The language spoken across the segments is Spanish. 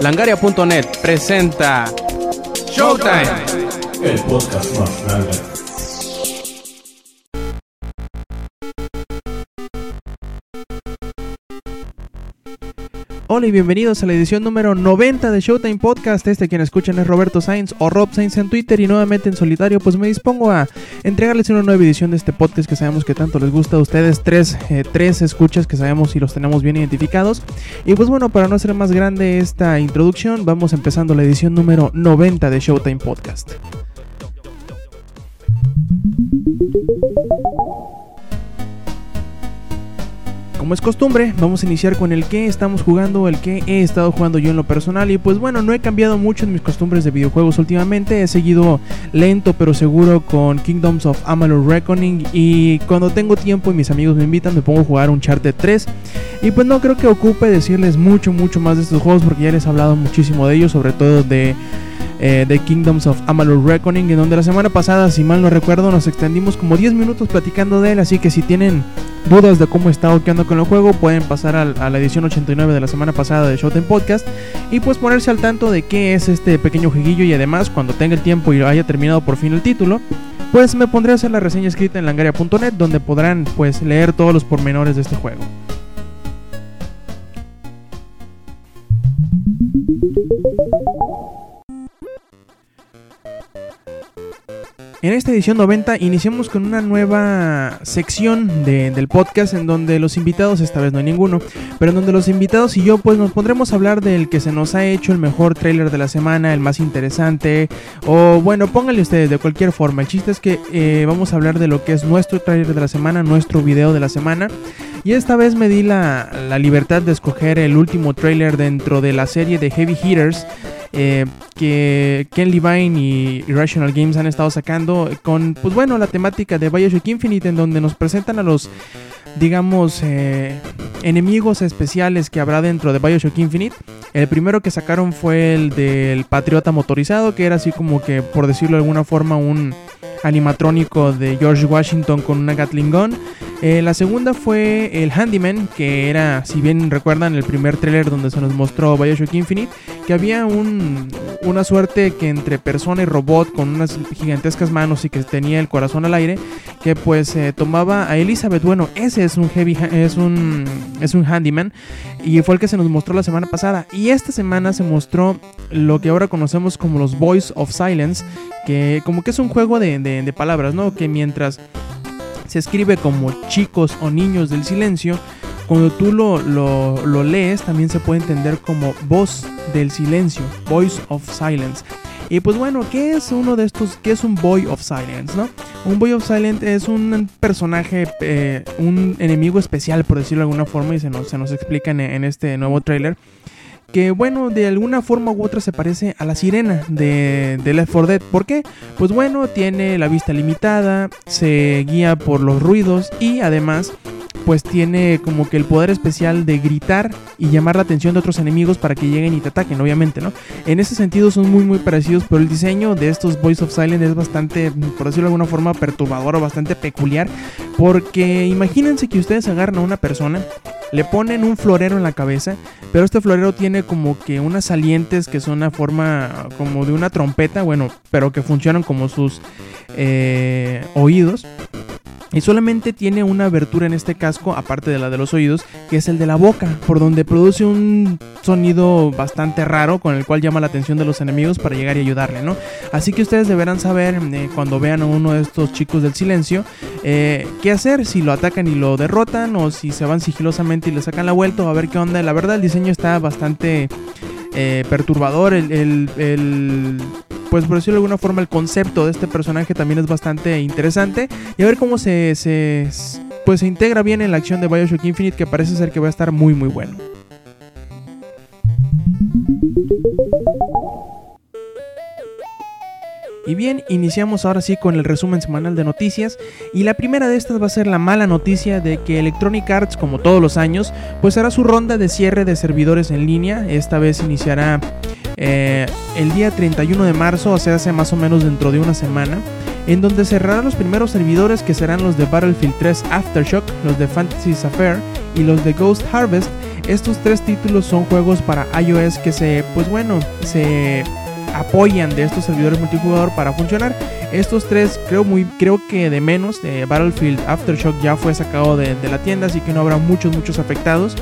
Langaria.net presenta Showtime, el podcast más grande. Hola y bienvenidos a la edición número 90 de Showtime Podcast. Este quien escuchan es Roberto Sainz o Rob Sainz en Twitter y nuevamente en solitario pues me dispongo a entregarles una nueva edición de este podcast que sabemos que tanto les gusta a ustedes, tres, eh, tres escuchas que sabemos y los tenemos bien identificados. Y pues bueno, para no hacer más grande esta introducción, vamos empezando la edición número 90 de Showtime Podcast. Como es costumbre, vamos a iniciar con el que estamos jugando, el que he estado jugando yo en lo personal. Y pues bueno, no he cambiado mucho en mis costumbres de videojuegos últimamente. He seguido lento pero seguro con Kingdoms of Amalur Reckoning. Y cuando tengo tiempo y mis amigos me invitan, me pongo a jugar un Uncharted 3. Y pues no creo que ocupe decirles mucho, mucho más de estos juegos porque ya les he hablado muchísimo de ellos, sobre todo de eh, de Kingdoms of Amalur Reckoning, en donde la semana pasada, si mal no recuerdo, nos extendimos como 10 minutos platicando de él, así que si tienen dudas de cómo está o con el juego, pueden pasar a, la edición 89 de la semana pasada de Showtime Podcast y pues ponerse al tanto de qué es este pequeño jueguillo y además cuando tenga el tiempo y haya terminado por fin el título, pues me pondré a hacer la reseña escrita en langaria.net donde podrán pues leer todos los pormenores de este juego. En esta edición 90 iniciamos con una nueva sección de, del podcast en donde los invitados, esta vez no hay ninguno, pero en donde los invitados y yo pues nos pondremos a hablar del que se nos ha hecho el mejor trailer de la semana, el más interesante, o bueno, pónganle ustedes de cualquier forma. El chiste es que eh, vamos a hablar de lo que es nuestro trailer de la semana, nuestro video de la semana. Y esta vez me di la, la libertad de escoger el último trailer dentro de la serie de Heavy Hitters. Eh, que Ken Levine y Irrational Games han estado sacando con, pues bueno, la temática de Bioshock Infinite en donde nos presentan a los, digamos, eh, enemigos especiales que habrá dentro de Bioshock Infinite. El primero que sacaron fue el del Patriota Motorizado, que era así como que, por decirlo de alguna forma, un animatrónico de George Washington con una Gatling Gun. Eh, la segunda fue el Handyman, que era, si bien recuerdan, el primer tráiler donde se nos mostró Bioshock Infinite, que había un, una suerte que entre persona y robot con unas gigantescas manos y que tenía el corazón al aire, que pues eh, tomaba a Elizabeth. Bueno, ese es un heavy, es un, es un Handyman y fue el que se nos mostró la semana pasada. Y esta semana se mostró lo que ahora conocemos como los Voice of Silence, que como que es un juego de, de, de palabras, ¿no? Que mientras se escribe como chicos o niños del silencio, cuando tú lo, lo, lo, lees también se puede entender como voz del silencio, voice of silence. Y pues bueno, ¿qué es uno de estos? ¿Qué es un Boy of Silence? ¿no? Un Boy of Silence es un personaje, eh, un enemigo especial, por decirlo de alguna forma, y se nos, se nos explica en, en este nuevo trailer que bueno, de alguna forma u otra se parece a la sirena de, de Left 4 Dead. ¿Por qué? Pues bueno, tiene la vista limitada, se guía por los ruidos y además pues tiene como que el poder especial de gritar y llamar la atención de otros enemigos para que lleguen y te ataquen, obviamente, ¿no? En ese sentido son muy muy parecidos, pero el diseño de estos Voice of Silence es bastante, por decirlo de alguna forma, perturbador o bastante peculiar, porque imagínense que ustedes agarran a una persona, le ponen un florero en la cabeza, pero este florero tiene como que unas salientes que son una forma como de una trompeta, bueno, pero que funcionan como sus eh, oídos. Y solamente tiene una abertura en este casco, aparte de la de los oídos, que es el de la boca, por donde produce un sonido bastante raro con el cual llama la atención de los enemigos para llegar y ayudarle, ¿no? Así que ustedes deberán saber eh, cuando vean a uno de estos chicos del silencio eh, qué hacer, si lo atacan y lo derrotan o si se van sigilosamente y le sacan la vuelta o a ver qué onda. La verdad el diseño está bastante eh, perturbador, el, el, el pues por decirlo de alguna forma, el concepto de este personaje también es bastante interesante. Y a ver cómo se, se, pues, se integra bien en la acción de Bioshock Infinite, que parece ser que va a estar muy, muy bueno. Y bien, iniciamos ahora sí con el resumen semanal de noticias y la primera de estas va a ser la mala noticia de que Electronic Arts, como todos los años, pues hará su ronda de cierre de servidores en línea. Esta vez iniciará eh, el día 31 de marzo, o sea, hace más o menos dentro de una semana, en donde cerrarán los primeros servidores que serán los de Battlefield 3 Aftershock, los de Fantasy Affair y los de Ghost Harvest Estos tres títulos son juegos para iOS que se, pues bueno, se apoyan de estos servidores multijugador para funcionar. Estos tres creo muy creo que de menos, de Battlefield Aftershock ya fue sacado de, la tienda, así que no habrá muchos muchos afectados.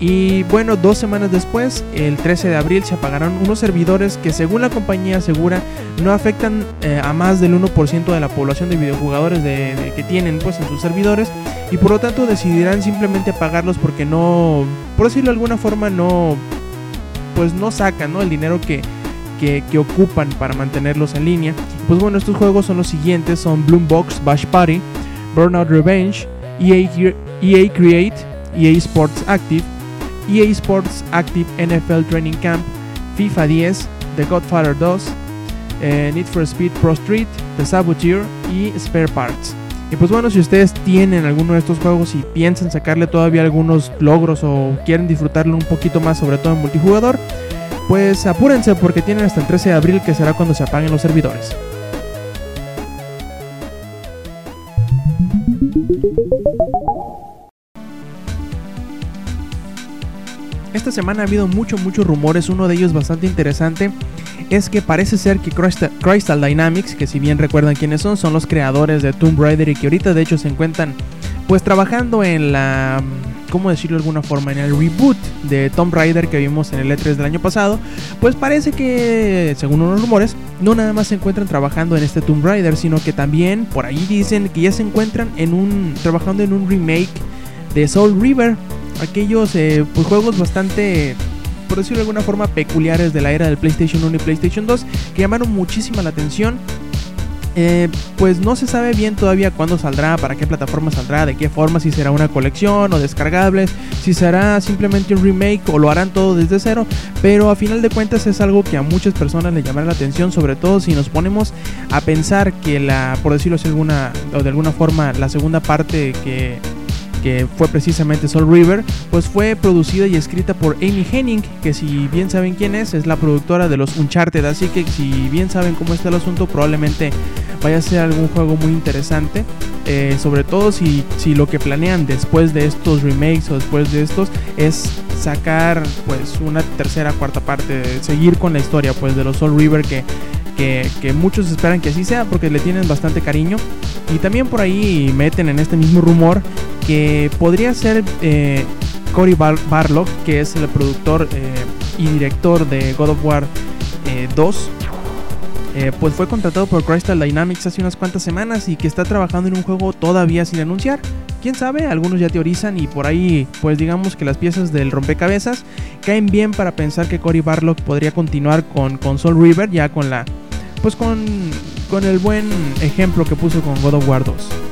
Y bueno, dos semanas después, el 13 de abril, se apagaron unos servidores que según la compañía asegura no afectan eh, a más del 1% de la población de videojugadores de, de- que tienen pues en sus servidores y por lo tanto decidirán simplemente apagarlos porque no, por decirlo de alguna forma, no, pues no sacan ¿no? el dinero que, que, ocupan para mantenerlos en línea. Pues bueno, estos juegos son los siguientes, son Bloombox, Bash Party, Burnout Revenge, EA, EA Create, EA Sports Active, EA Sports Active NFL Training Camp, FIFA 10, The Godfather 2, eh, Need for Speed Pro Street, The Saboteur y Spare Parts. Y pues bueno, si ustedes tienen alguno de estos juegos y piensan sacarle todavía algunos logros o quieren disfrutarlo un poquito más, sobre todo en multijugador, pues apúrense porque tienen hasta el 13 de abril que será cuando se apaguen los servidores. Esta semana ha habido muchos, muchos rumores. Uno de ellos bastante interesante es que parece ser que Crystal, Dynamics, que si bien recuerdan quiénes son, son los creadores de Tomb Raider y que ahorita de hecho se encuentran pues trabajando en la, ¿cómo decirlo de alguna forma? En el reboot de Tomb Raider que vimos en el E3 del año pasado, pues parece que, según unos rumores, no nada más se encuentran trabajando en este Tomb Raider, sino que también por ahí dicen que ya se encuentran en un, trabajando en un remake de Soul River, aquellos eh, pues, juegos bastante por decirlo de alguna forma, peculiares de la era del PlayStation 1 y PlayStation 2, que llamaron muchísima la atención. Eh, pues no se sabe bien todavía cuándo saldrá, para qué plataforma saldrá, de qué forma, si será una colección o descargables, si será simplemente un remake o lo harán todo desde cero, pero a final de cuentas es algo que a muchas personas le llamará la atención, sobre todo si nos ponemos a pensar que la, por decirlo así alguna, o de alguna forma, la segunda parte que fue precisamente Soul River, pues fue producida y escrita por Amy Henning, que si bien saben quién es, es la productora de los Uncharted, así que si bien saben cómo está el asunto, probablemente vaya a ser algún juego muy interesante, eh, sobre todo si, si lo que planean después de estos remakes o después de estos es sacar pues una tercera, cuarta parte, seguir con la historia pues de los Soul River que que, que, muchos esperan que así sea porque le tienen bastante cariño. Y también por ahí meten en este mismo rumor que podría ser eh, Cory Bar Barlock, que es el productor eh, y director de God of War eh, 2. pues fue contratado por Crystal Dynamics hace unas cuantas semanas y que está trabajando en un juego todavía sin anunciar. Quién sabe, algunos ya teorizan y por ahí, pues digamos que las piezas del rompecabezas caen bien para pensar que Cory Barlock podría continuar con, con Soul River, ya con la pues con, con el buen ejemplo que puso con God of War 2.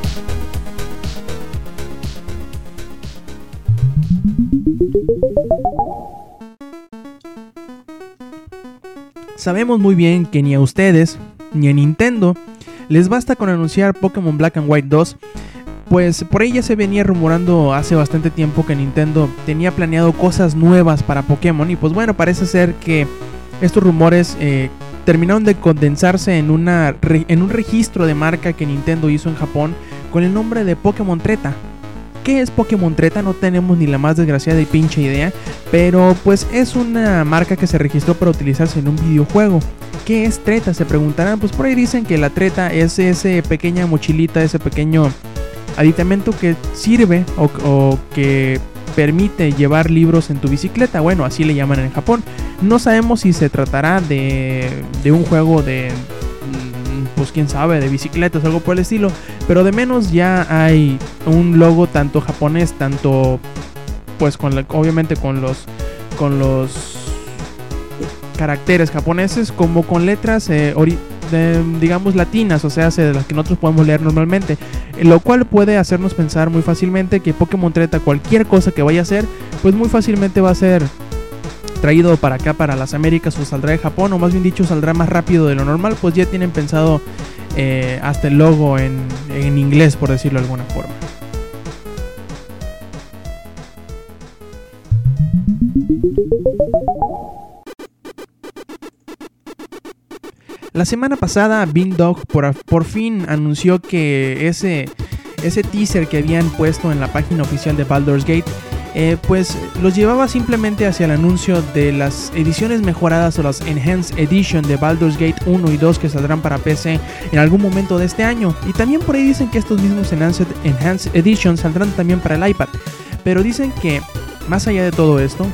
Sabemos muy bien que ni a ustedes ni a Nintendo les basta con anunciar Pokémon Black and White 2, pues por ahí ya se venía rumorando hace bastante tiempo que Nintendo tenía planeado cosas nuevas para Pokémon y pues bueno, parece ser que estos rumores eh, terminaron de condensarse en, una, en un registro de marca que Nintendo hizo en Japón con el nombre de Pokémon Treta. ¿Qué es Pokémon Treta? No tenemos ni la más desgraciada y pinche idea, pero pues es una marca que se registró para utilizarse en un videojuego. ¿Qué es Treta? Se preguntarán, pues por ahí dicen que la Treta es ese pequeña mochilita, ese pequeño aditamento que sirve o, o que permite llevar libros en tu bicicleta. Bueno, así le llaman en Japón. No sabemos si se tratará de, de un juego de, pues quién sabe, de bicicletas algo por el estilo. Pero de menos ya hay un logo tanto japonés, tanto pues con la, obviamente con los con los caracteres japoneses como con letras eh, digamos latinas, o sea, de las que nosotros podemos leer normalmente, lo cual puede hacernos pensar muy fácilmente que Pokémon Treta cualquier cosa que vaya a hacer, pues muy fácilmente va a ser traído para acá, para las Américas, o saldrá de Japón, o más bien dicho, saldrá más rápido de lo normal, pues ya tienen pensado eh, hasta el logo en, en inglés, por decirlo de alguna forma. La semana pasada, Bean Dog por, por fin anunció que ese, ese teaser que habían puesto en la página oficial de Baldur's Gate eh, pues los llevaba simplemente hacia el anuncio de las ediciones mejoradas o las Enhanced Edition de Baldur's Gate 1 y 2 que saldrán para PC en algún momento de este año. Y también por ahí dicen que estos mismos Enhanced, Enhanced Edition saldrán también para el iPad. Pero dicen que, más allá de todo esto,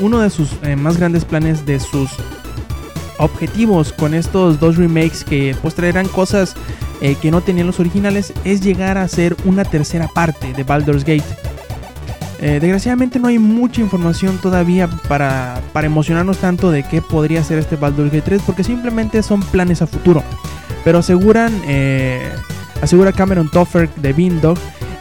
uno de sus eh, más grandes planes de sus objetivos con estos dos remakes que pues traerán cosas eh, que no tenían los originales es llegar a ser una tercera parte de Baldur's Gate. Eh, desgraciadamente no hay mucha información todavía para, para, emocionarnos tanto de qué podría ser este Baldur's Gate 3 porque simplemente son planes a futuro. Pero aseguran, eh, asegura Cameron Toffer de Beandog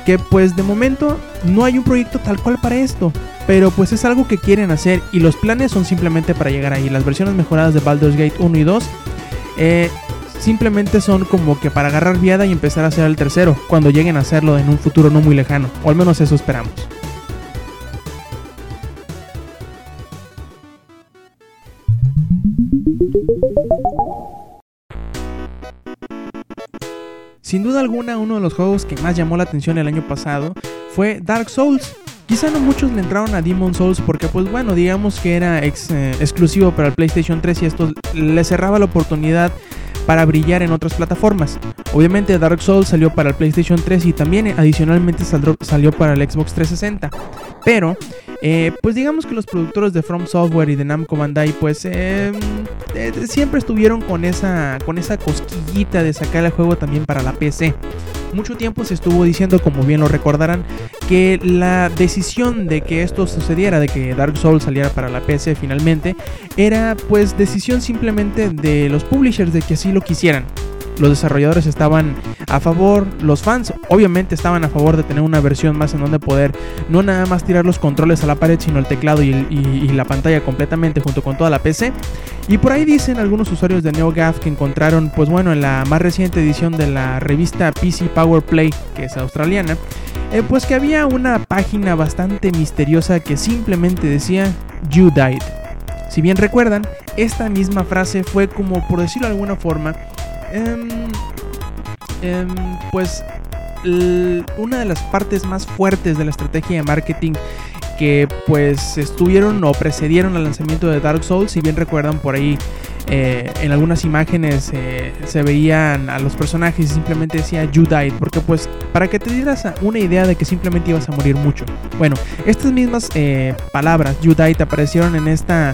que pues de momento no hay un proyecto tal cual para esto. Pero pues es algo que quieren hacer y los planes son simplemente para llegar ahí. Las versiones mejoradas de Baldur's Gate 1 y 2 eh, simplemente son como que para agarrar viada y empezar a hacer el tercero, cuando lleguen a hacerlo en un futuro no muy lejano. O al menos eso esperamos. Sin duda alguna, uno de los juegos que más llamó la atención el año pasado fue Dark Souls. Quizá no muchos le entraron a Demon Souls porque pues bueno, digamos que era eh, exclusivo para el PlayStation 3 y esto le cerraba la oportunidad para brillar en otras plataformas. Obviamente Dark Souls salió para el PlayStation 3 y también adicionalmente salió para el Xbox 360. Pero, eh, pues digamos que los productores de From Software y de Namco Bandai, pues eh, eh, siempre estuvieron con esa, con esa cosquillita de sacar el juego también para la PC. Mucho tiempo se estuvo diciendo, como bien lo recordarán, que la decisión de que esto sucediera, de que Dark Souls saliera para la PC finalmente, era pues decisión simplemente de los publishers de que así lo quisieran los desarrolladores estaban a favor, los fans obviamente estaban a favor de tener una versión más en donde poder no nada más tirar los controles a la pared, sino el teclado y, la pantalla completamente junto con toda la PC. Y por ahí dicen algunos usuarios de NeoGAF que encontraron, pues bueno, en la más reciente edición de la revista PC Power Play, que es australiana, eh, pues que había una página bastante misteriosa que simplemente decía You Died. Si bien recuerdan, esta misma frase fue como, por decirlo de alguna forma, Em, em, pues una de las partes más fuertes de la estrategia de marketing que pues estuvieron o precedieron al lanzamiento de Dark Souls, si bien recuerdan por ahí eh, en algunas imágenes eh, se veían a los personajes y simplemente decía You died, porque pues para que te dieras una idea de que simplemente ibas a morir mucho. Bueno, estas mismas eh, palabras, You died, aparecieron en esta,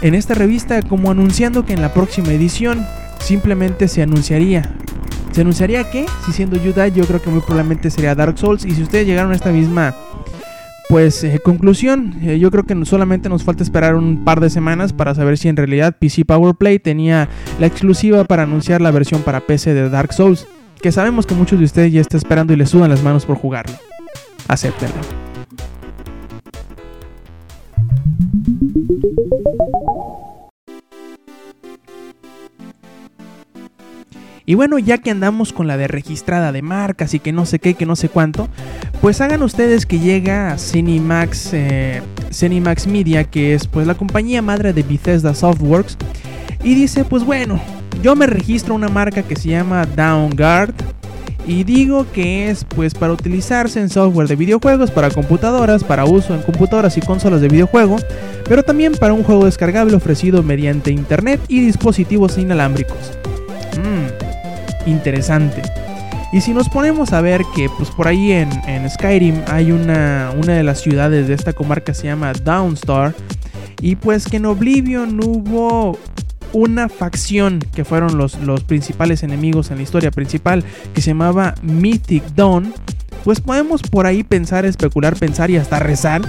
en esta revista como anunciando que en la próxima edición simplemente se anunciaría. ¿Se anunciaría qué? Si siendo Yuda, yo creo que muy probablemente sería Dark Souls. Y si ustedes llegaron a esta misma pues eh, conclusión, eh, yo creo que solamente nos falta esperar un par de semanas para saber si en realidad PC Power Play tenía la exclusiva para anunciar la versión para PC de Dark Souls, que sabemos que muchos de ustedes ya están esperando y les sudan las manos por jugarlo. Acéptenlo. Y bueno, ya que andamos con la de registrada de marcas y que no sé qué, que no sé cuánto, pues hagan ustedes que llega a Cinemax, eh, Media, que es pues la compañía madre de Bethesda Softworks, y dice, pues bueno, yo me registro una marca que se llama Downguard. Y digo que es pues para utilizarse en software de videojuegos, para computadoras, para uso en computadoras y consolas de videojuego, pero también para un juego descargable ofrecido mediante internet y dispositivos inalámbricos. Interesante. Y si nos ponemos a ver que pues por ahí en, Skyrim hay una, una de las ciudades de esta comarca se llama Downstar. Y pues que en Oblivion hubo una facción que fueron los, los principales enemigos en la historia principal que se llamaba Mythic Dawn. Pues podemos por ahí pensar, especular, pensar y hasta rezar,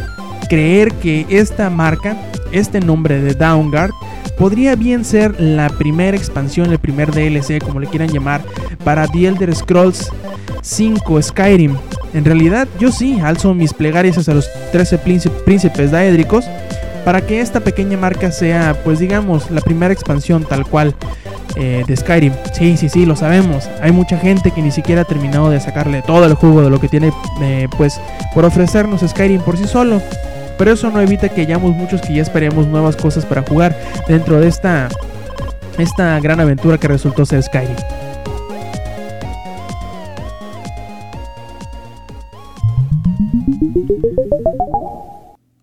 creer que esta marca, este nombre de Downguard, podría bien ser la primera expansión, el primer DLC, como le quieran llamar, para The Elder Scrolls 5 Skyrim. En realidad, yo sí alzo mis plegarias hacia los 13 príncipes daédricos para que esta pequeña marca sea, pues digamos, la primera expansión tal cual eh, de Skyrim. Sí, sí, sí, lo sabemos. Hay mucha gente que ni siquiera ha terminado de sacarle todo el jugo de lo que tiene, eh, pues, por ofrecernos Skyrim por sí solo pero eso no evita que hayamos muchos que ya esperemos nuevas cosas para jugar dentro de esta, esta gran aventura que resultó ser Skyrim.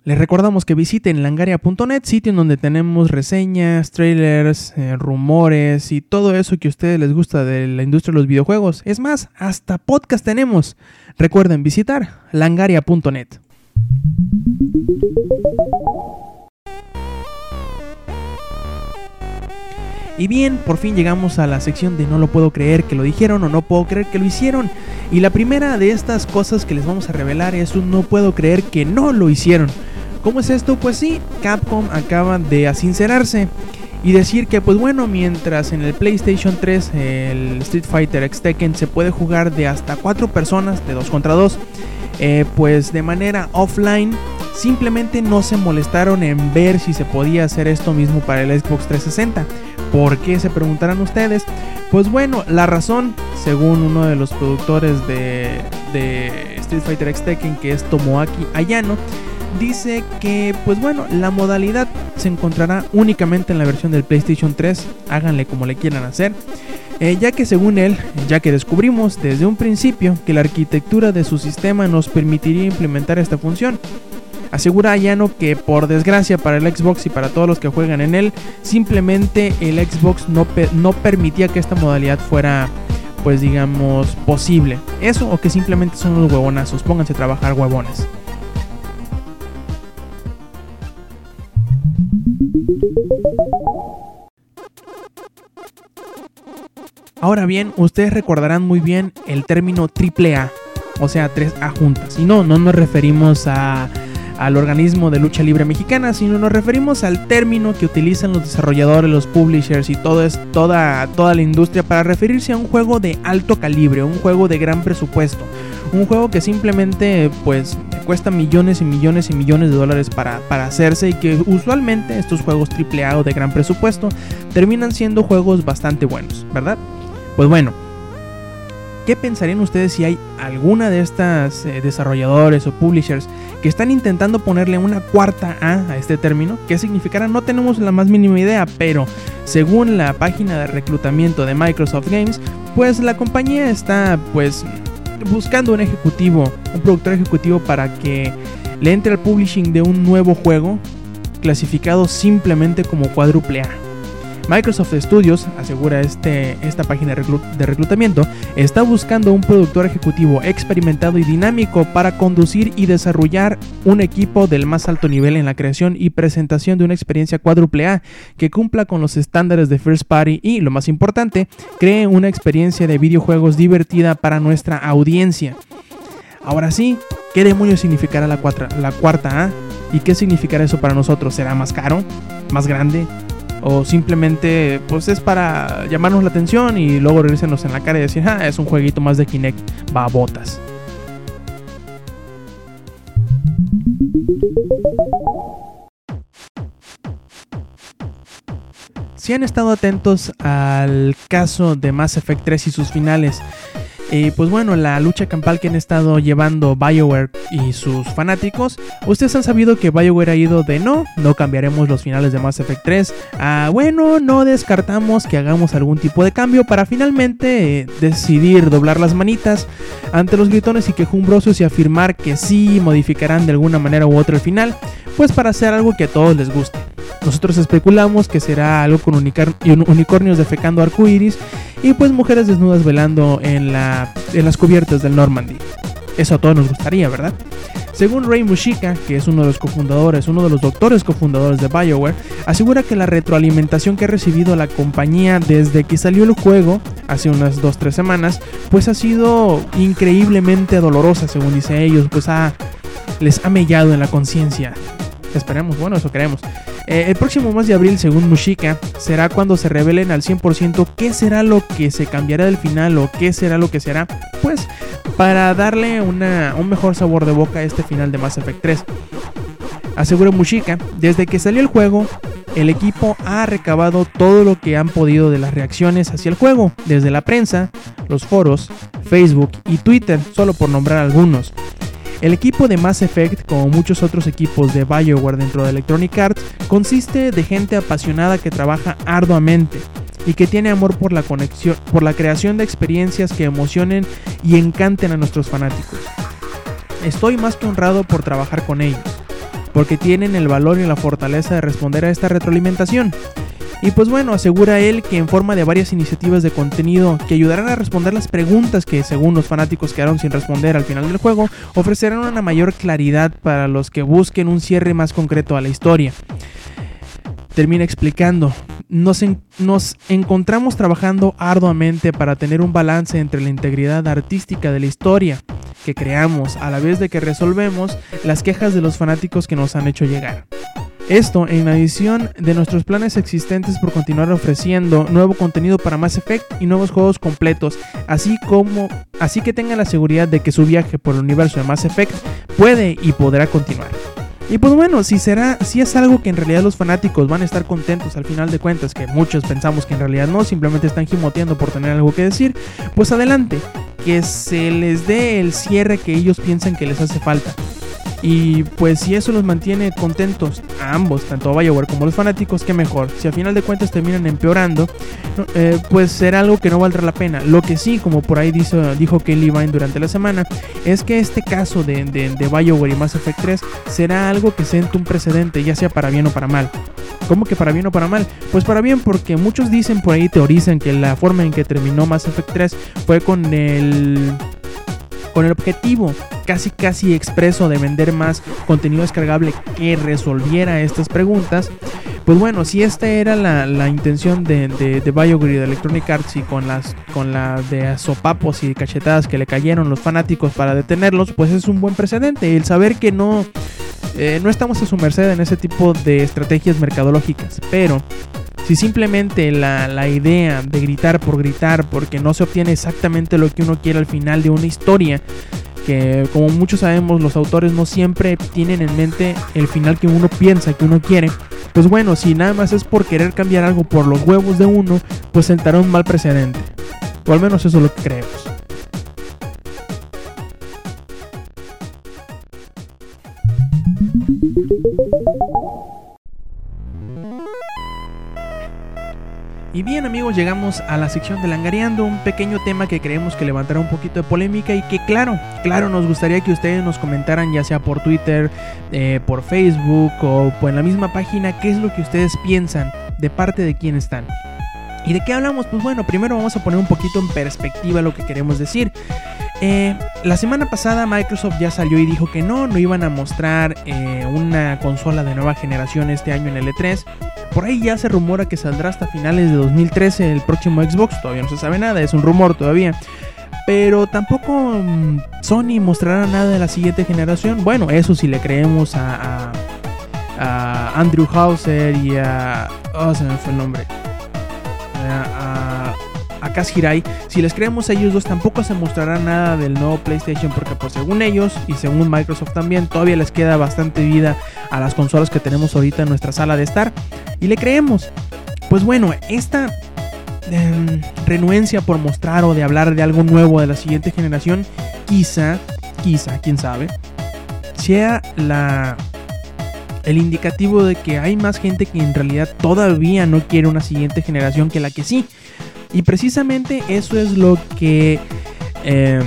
Les recordamos que visiten langaria.net, sitio en donde tenemos reseñas, trailers, eh, rumores y todo eso que a ustedes les gusta de la industria de los videojuegos. Es más, hasta podcast tenemos. Recuerden visitar langaria.net. Y bien, por fin llegamos a la sección de no lo puedo creer que lo dijeron o no puedo creer que lo hicieron. Y la primera de estas cosas que les vamos a revelar es un no puedo creer que no lo hicieron. ¿Cómo es esto? Pues sí, Capcom acaba de asincerarse y decir que pues bueno, mientras en el PlayStation 3 el Street Fighter X Tekken se puede jugar de hasta 4 personas, de 2 contra 2, eh, pues de manera offline simplemente no se molestaron en ver si se podía hacer esto mismo para el Xbox 360. ¿Por qué se preguntarán ustedes? Pues bueno, la razón, según uno de los productores de, Street Fighter X Tekken, que es Tomoaki Ayano, dice que, pues bueno, la modalidad se encontrará únicamente en la versión del PlayStation 3, háganle como le quieran hacer. Eh, ya que según él, ya que descubrimos desde un principio que la arquitectura de su sistema nos permitiría implementar esta función, Asegura Ayano que por desgracia para el Xbox y para todos los que juegan en él, simplemente el Xbox no, no permitía que esta modalidad fuera pues digamos posible. Eso o que simplemente son unos huevonazos, pónganse a trabajar huevones. Ahora bien, ustedes recordarán muy bien el término AAA, o sea, 3A juntas. Y no, no nos referimos a al organismo de lucha libre mexicana, sino nos referimos al término que utilizan los desarrolladores, los publishers y todo toda, toda la industria para referirse a un juego de alto calibre, un juego de gran presupuesto, un juego que simplemente pues cuesta millones y millones y millones de dólares para, para hacerse y que usualmente estos juegos AAA o de gran presupuesto terminan siendo juegos bastante buenos, ¿verdad? Pues bueno, ¿Qué pensarían ustedes si hay alguna de estas eh, desarrolladores o publishers que están intentando ponerle una cuarta A a este término? ¿Qué significará? No tenemos la más mínima idea, pero según la página de reclutamiento de Microsoft Games, pues la compañía está pues buscando un ejecutivo, un productor ejecutivo para que le entre al publishing de un nuevo juego clasificado simplemente como cuádruple A. Microsoft Studios, asegura este, esta página de reclutamiento, está buscando un productor ejecutivo experimentado y dinámico para conducir y desarrollar un equipo del más alto nivel en la creación y presentación de una experiencia cuádruple A que cumpla con los estándares de First Party y, lo más importante, cree una experiencia de videojuegos divertida para nuestra audiencia. Ahora sí, ¿qué demonios significará la, la cuarta A? ¿Y qué significará eso para nosotros? ¿Será más caro? ¿Más grande? O simplemente pues es para llamarnos la atención y luego regresarnos en la cara y decir, ah, es un jueguito más de Kinect, babotas. Si han estado atentos al caso de Mass Effect 3 y sus finales, pues bueno, la lucha campal que han estado llevando BioWare y sus fanáticos, ustedes han sabido que BioWare ha ido de no, no cambiaremos los finales de Mass Effect 3 a bueno, no descartamos que hagamos algún tipo de cambio para finalmente eh, decidir doblar las manitas ante los gritones y quejumbrosos y afirmar que sí modificarán de alguna manera u otra el final, pues para hacer algo que a todos les guste. Nosotros especulamos que será algo con unicornios defecando arcoiris y pues mujeres desnudas velando en, la, en las cubiertas del Normandy. Eso a todos nos gustaría, ¿verdad? Según Ray Mushika, que es uno de los cofundadores, uno de los doctores cofundadores de BioWare, asegura que la retroalimentación que ha recibido la compañía desde que salió el juego, hace unas 2-3 semanas, pues ha sido increíblemente dolorosa, según dice ellos, pues ha, les ha mellado en la conciencia. Esperemos, bueno, eso queremos. Eh, el próximo mes de abril, según Mushika, será cuando se revelen al 100% qué será lo que se cambiará del final o qué será lo que será, pues para darle un mejor sabor de boca a este final de Mass Effect 3. Asegura Mushika, desde que salió el juego, el equipo ha recabado todo lo que han podido de las reacciones hacia el juego, desde la prensa, los foros, Facebook y Twitter, solo por nombrar algunos. El equipo de Mass Effect, como muchos otros equipos de BioWare dentro de Electronic Arts, consiste de gente apasionada que trabaja arduamente y que tiene amor por la conexión, por la creación de experiencias que emocionen y encanten a nuestros fanáticos. Estoy más que honrado por trabajar con ellos. porque tienen el valor y la fortaleza de responder a esta retroalimentación. Y pues bueno, asegura él que en forma de varias iniciativas de contenido que ayudarán a responder las preguntas que según los fanáticos quedaron sin responder al final del juego, ofrecerán una mayor claridad para los que busquen un cierre más concreto a la historia. Termina explicando, nos, nos, encontramos trabajando arduamente para tener un balance entre la integridad artística de la historia que creamos, a la vez de que resolvemos las quejas de los fanáticos que nos han hecho llegar. Esto en adición de nuestros planes existentes por continuar ofreciendo nuevo contenido para Mass Effect y nuevos juegos completos, así como así que tengan la seguridad de que su viaje por el universo de Mass Effect puede y podrá continuar. Y pues bueno, si será, si es algo que en realidad los fanáticos van a estar contentos al final de cuentas, que muchos pensamos que en realidad no, simplemente están gimoteando por tener algo que decir, pues adelante, que se les dé el cierre que ellos piensan que les hace falta. Y pues si eso los mantiene contentos a ambos, tanto a BioWare como a los fanáticos, qué mejor. Si al final de cuentas terminan empeorando, eh, pues será algo que no valdrá la pena. Lo que sí, como por ahí dijo, dijo Kelly Vine durante la semana, es que este caso de, de, de BioWare y Mass Effect 3 será algo que siente un precedente, ya sea para bien o para mal. ¿Cómo que para bien o para mal? Pues para bien porque muchos dicen por ahí, teorizan que la forma en que terminó Mass Effect 3 fue con el con el objetivo casi casi expreso de vender más contenido descargable que resolviera estas preguntas. Pues bueno, si esta era la, intención de, de, de de Electronic Arts y con las con la de sopapos y cachetadas que le cayeron los fanáticos para detenerlos, pues es un buen precedente. El saber que no, eh, no estamos a su merced en ese tipo de estrategias mercadológicas, pero si simplemente la, idea de gritar por gritar, porque no se obtiene exactamente lo que uno quiere al final de una historia, que como muchos sabemos los autores no siempre tienen en mente el final que uno piensa que uno quiere, pues bueno, si nada más es por querer cambiar algo por los huevos de uno, pues sentará un mal precedente. O al menos eso es lo que creemos. Y bien amigos, llegamos a la sección de Langareando, un pequeño tema que creemos que levantará un poquito de polémica y que claro, claro, nos gustaría que ustedes nos comentaran ya sea por Twitter, eh, por Facebook o en la misma página qué es lo que ustedes piensan, de parte de quién están. ¿Y de qué hablamos? Pues bueno, primero vamos a poner un poquito en perspectiva lo que queremos decir. Eh, la semana pasada Microsoft ya salió y dijo que no, no iban a mostrar eh, una consola de nueva generación este año en el E3. Por ahí ya se rumora que saldrá hasta finales de 2013 el próximo Xbox, todavía no se sabe nada, es un rumor todavía. Pero tampoco mm, Sony mostrará nada de la siguiente generación. Bueno, eso si le creemos a, a, Andrew Hauser y a... Oh, se me fue el nombre. Hirai, si les creemos a ellos dos tampoco se mostrará nada del nuevo PlayStation porque pues según ellos y según Microsoft también todavía les queda bastante vida a las consolas que tenemos ahorita en nuestra sala de estar y le creemos. Pues bueno, esta em, renuencia por mostrar o de hablar de algo nuevo de la siguiente generación quizá, quizá, quién sabe, sea la el indicativo de que hay más gente que en realidad todavía no quiere una siguiente generación que la que sí. Y precisamente eso es lo que, eh,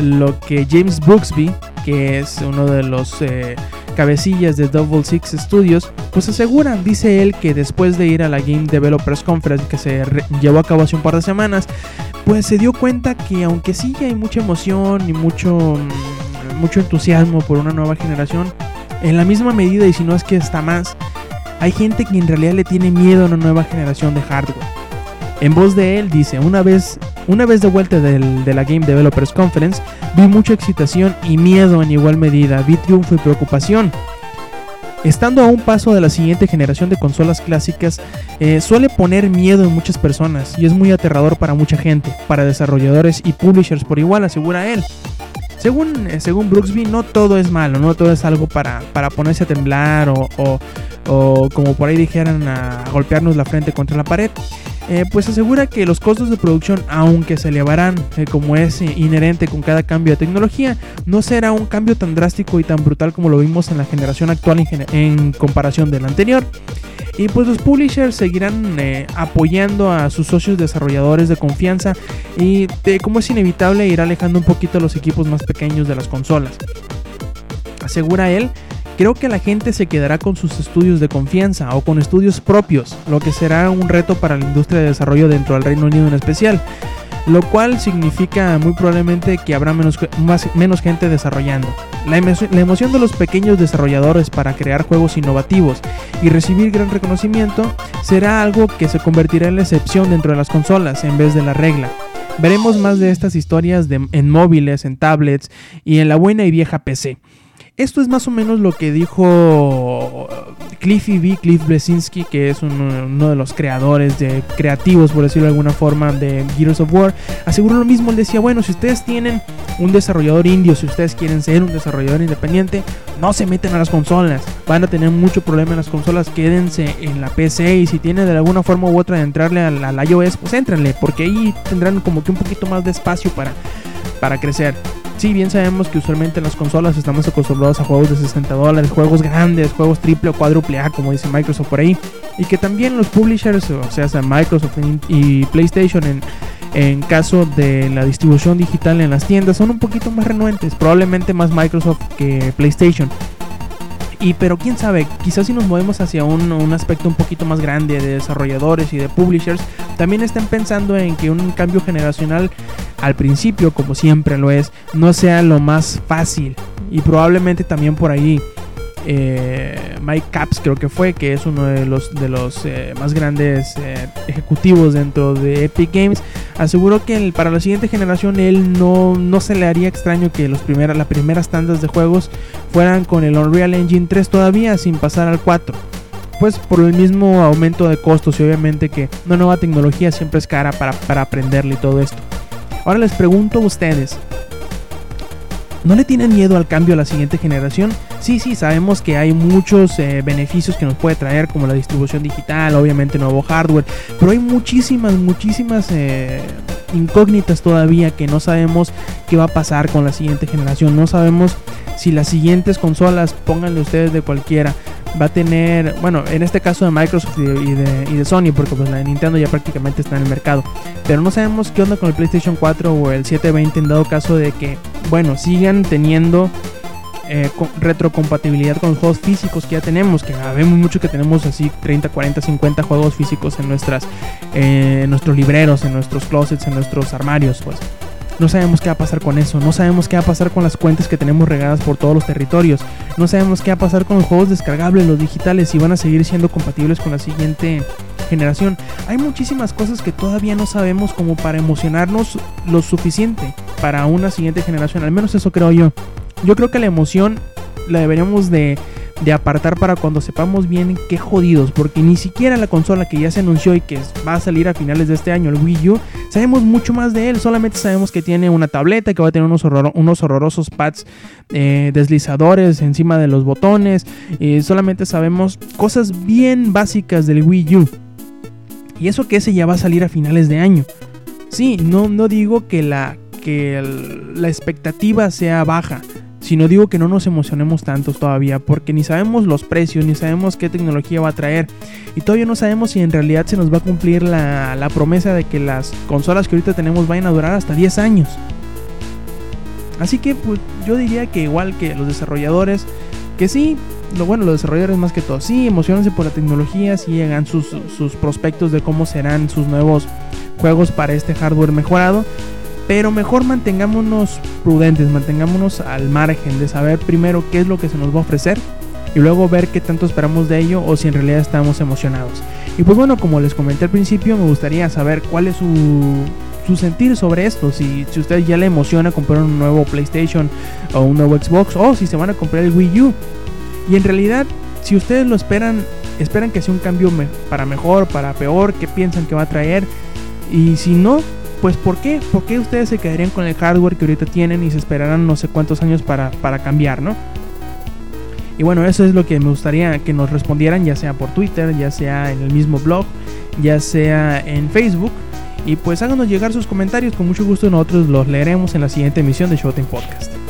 lo que James Brooksby, que es uno de los eh, cabecillas de Double Six Studios, pues asegura, dice él, que después de ir a la Game Developers Conference que se llevó a cabo hace un par de semanas, pues se dio cuenta que aunque sí hay mucha emoción y mucho, mm, mucho entusiasmo por una nueva generación, en la misma medida y si no es que está más, hay gente que en realidad le tiene miedo a una nueva generación de hardware. En voz de él dice, una vez, una vez de vuelta de la Game Developers Conference, vi mucha excitación y miedo en igual medida, vi triunfo y preocupación. Estando a un paso de la siguiente generación de consolas clásicas, eh, suele poner miedo en muchas personas y es muy aterrador para mucha gente, para desarrolladores y publishers por igual, asegura él. Según, eh, según Brooksby, no todo es malo, no todo es algo para, para ponerse a temblar o, o, como por ahí dijeran, a golpearnos la frente contra la pared. Eh, pues asegura que los costos de producción, aunque se elevarán eh, como es inherente con cada cambio de tecnología, no será un cambio tan drástico y tan brutal como lo vimos en la generación actual en, en comparación de la anterior. Y pues los publishers seguirán eh, apoyando a sus socios desarrolladores de confianza y como es inevitable ir alejando un poquito a los equipos más pequeños de las consolas. Asegura él Creo que la gente se quedará con sus estudios de confianza o con estudios propios, lo que será un reto para la industria de desarrollo dentro del Reino Unido en especial, lo cual significa muy probablemente que habrá menos, gente desarrollando. La, la emoción de los pequeños desarrolladores para crear juegos innovativos y recibir gran reconocimiento será algo que se convertirá en la excepción dentro de las consolas en vez de la regla. Veremos más de estas historias en móviles, en tablets y en la buena y vieja PC. Esto es más o menos lo que dijo Cliffy B, Cliff Blesinski, que es uno, de los creadores de creativos, por decirlo de alguna forma, de Gears of War. Aseguró lo mismo, él decía, bueno, si ustedes tienen un desarrollador indio, si ustedes quieren ser un desarrollador independiente, no se meten a las consolas. Van a tener mucho problema en las consolas, quédense en la PC y si tienen de alguna forma u otra de entrarle al, la iOS, pues éntrenle, porque ahí tendrán como que un poquito más de espacio para, para crecer. Sí, bien sabemos que usualmente en las consolas estamos acostumbrados a juegos de 60 dólares, juegos grandes, juegos triple o cuádruple A, como dice Microsoft por ahí. Y que también los publishers, o sea, Microsoft y PlayStation en, en caso de la distribución digital en las tiendas, son un poquito más renuentes, probablemente más Microsoft que PlayStation. Y pero quién sabe, quizás si nos movemos hacia un, un, aspecto un poquito más grande de desarrolladores y de publishers, también estén pensando en que un cambio generacional al principio, como siempre lo es, no sea lo más fácil. Y probablemente también por ahí eh, Mike Caps creo que fue, que es uno de los, de los eh, más grandes eh, ejecutivos dentro de Epic Games, aseguró que para la siguiente generación él no, no se le haría extraño que los primeras, las primeras tandas de juegos fueran con el Unreal Engine 3 todavía sin pasar al 4 pues por el mismo aumento de costos y obviamente que una nueva tecnología siempre es cara para, para aprenderle y todo esto. Ahora les pregunto a ustedes, ¿no le tienen miedo al cambio a la siguiente generación? Sí, sí, sabemos que hay muchos eh, beneficios que nos puede traer, como la distribución digital, obviamente nuevo hardware, pero hay muchísimas, muchísimas eh, incógnitas todavía que no sabemos qué va a pasar con la siguiente generación. No sabemos si las siguientes consolas, pónganle ustedes de cualquiera, va a tener, bueno, en este caso de Microsoft y de, y de, Sony, porque pues la de Nintendo ya prácticamente está en el mercado. Pero no sabemos qué onda con el PlayStation 4 o el 720 en dado caso de que, bueno, sigan teniendo eh, retrocompatibilidad con juegos físicos que ya tenemos, que vemos mucho que tenemos así 30, 40, 50 juegos físicos en nuestras eh, en nuestros libreros, en nuestros closets, en nuestros armarios, pues. No sabemos qué va a pasar con eso, no sabemos qué va a pasar con las cuentas que tenemos regadas por todos los territorios, no sabemos qué va a pasar con los juegos descargables, los digitales, si van a seguir siendo compatibles con la siguiente generación. Hay muchísimas cosas que todavía no sabemos como para emocionarnos lo suficiente para una siguiente generación, al menos eso creo yo. Yo creo que la emoción la deberíamos de, apartar para cuando sepamos bien qué jodidos, porque ni siquiera la consola que ya se anunció y que va a salir a finales de este año, el Wii U, sabemos mucho más de él, solamente sabemos que tiene una tableta, que va a tener unos, unos horrorosos pads eh, deslizadores encima de los botones, solamente sabemos cosas bien básicas del Wii U. Y eso que ese ya va a salir a finales de año. Sí, no, no digo que la, que la expectativa sea baja si no digo que no nos emocionemos tantos todavía, porque ni sabemos los precios, ni sabemos qué tecnología va a traer, y todavía no sabemos si en realidad se nos va a cumplir la, promesa de que las consolas que ahorita tenemos vayan a durar hasta 10 años. Así que pues, yo diría que igual que los desarrolladores, que sí, lo bueno, los desarrolladores más que todo, sí, emocionense por la tecnología, sí hagan sus, sus prospectos de cómo serán sus nuevos juegos para este hardware mejorado pero mejor mantengámonos prudentes, mantengámonos al margen de saber primero qué es lo que se nos va a ofrecer y luego ver qué tanto esperamos de ello o si en realidad estamos emocionados. Y pues bueno, como les comenté al principio, me gustaría saber cuál es su, sentir sobre esto. Si, si usted ya le emociona comprar un nuevo PlayStation o un nuevo Xbox o si se van a comprar el Wii U. Y en realidad, si ustedes lo esperan, esperan que sea un cambio para mejor, para peor, qué piensan que va a traer. Y si no, pues ¿por qué? ¿Por qué ustedes se quedarían con el hardware que ahorita tienen y se esperarán no sé cuántos años para, para cambiar, ¿no? Y bueno, eso es lo que me gustaría que nos respondieran, ya sea por Twitter, ya sea en el mismo blog, ya sea en Facebook. Y pues háganos llegar sus comentarios, con mucho gusto nosotros los leeremos en la siguiente emisión de Showtime Podcast.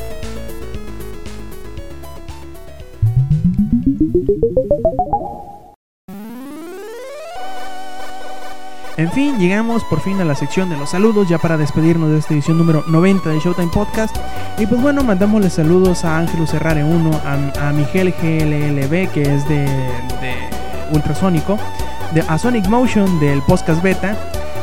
En fin, llegamos por fin a la sección de los saludos, ya para despedirnos de esta edición número 90 de Showtime Podcast. Y pues bueno, mandamosle saludos a Ángelo Serrare 1, a, Miguel GLLB, que es de, de Ultrasónico, a Sonic Motion del Podcast Beta,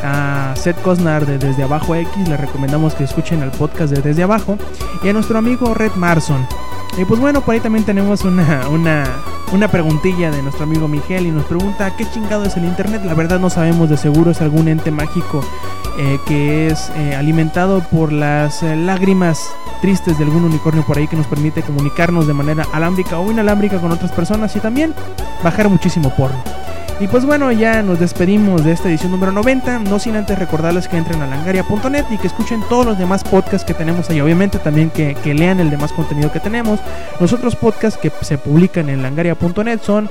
a Seth Cosnar de Desde Abajo X, le recomendamos que escuchen el podcast de Desde Abajo, y a nuestro amigo Red Marson. Y pues bueno, por ahí también tenemos una, una, una preguntilla de nuestro amigo Miguel y nos pregunta qué chingado es el Internet. La verdad no sabemos de seguro, es algún ente mágico eh, que es eh, alimentado por las eh, lágrimas tristes de algún unicornio por ahí que nos permite comunicarnos de manera alámbrica o inalámbrica con otras personas y también bajar muchísimo porno. Y pues bueno, ya nos despedimos de esta edición número 90, no sin antes recordarles que entren a langaria.net y que escuchen todos los demás podcasts que tenemos ahí, obviamente también que, lean el demás contenido que tenemos. Los otros podcasts que se publican en langaria.net son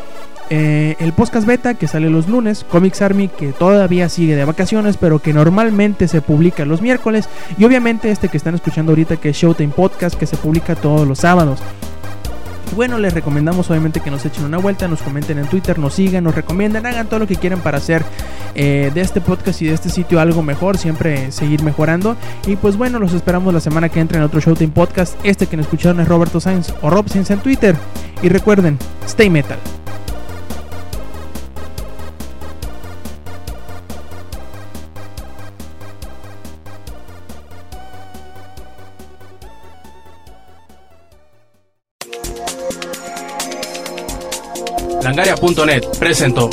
eh, el podcast beta que sale los lunes, Comics Army que todavía sigue de vacaciones pero que normalmente se publica los miércoles y obviamente este que están escuchando ahorita que es Showtime Podcast que se publica todos los sábados. Bueno, les recomendamos obviamente que nos echen una vuelta, nos comenten en Twitter, nos sigan, nos recomienden, hagan todo lo que quieran para hacer eh, de este podcast y de este sitio algo mejor, siempre seguir mejorando. Y pues bueno, los esperamos la semana que entra en otro Showtime Podcast. Este que nos escucharon es Roberto Sainz o Rob Sainz en Twitter. Y recuerden, stay metal. Presentó.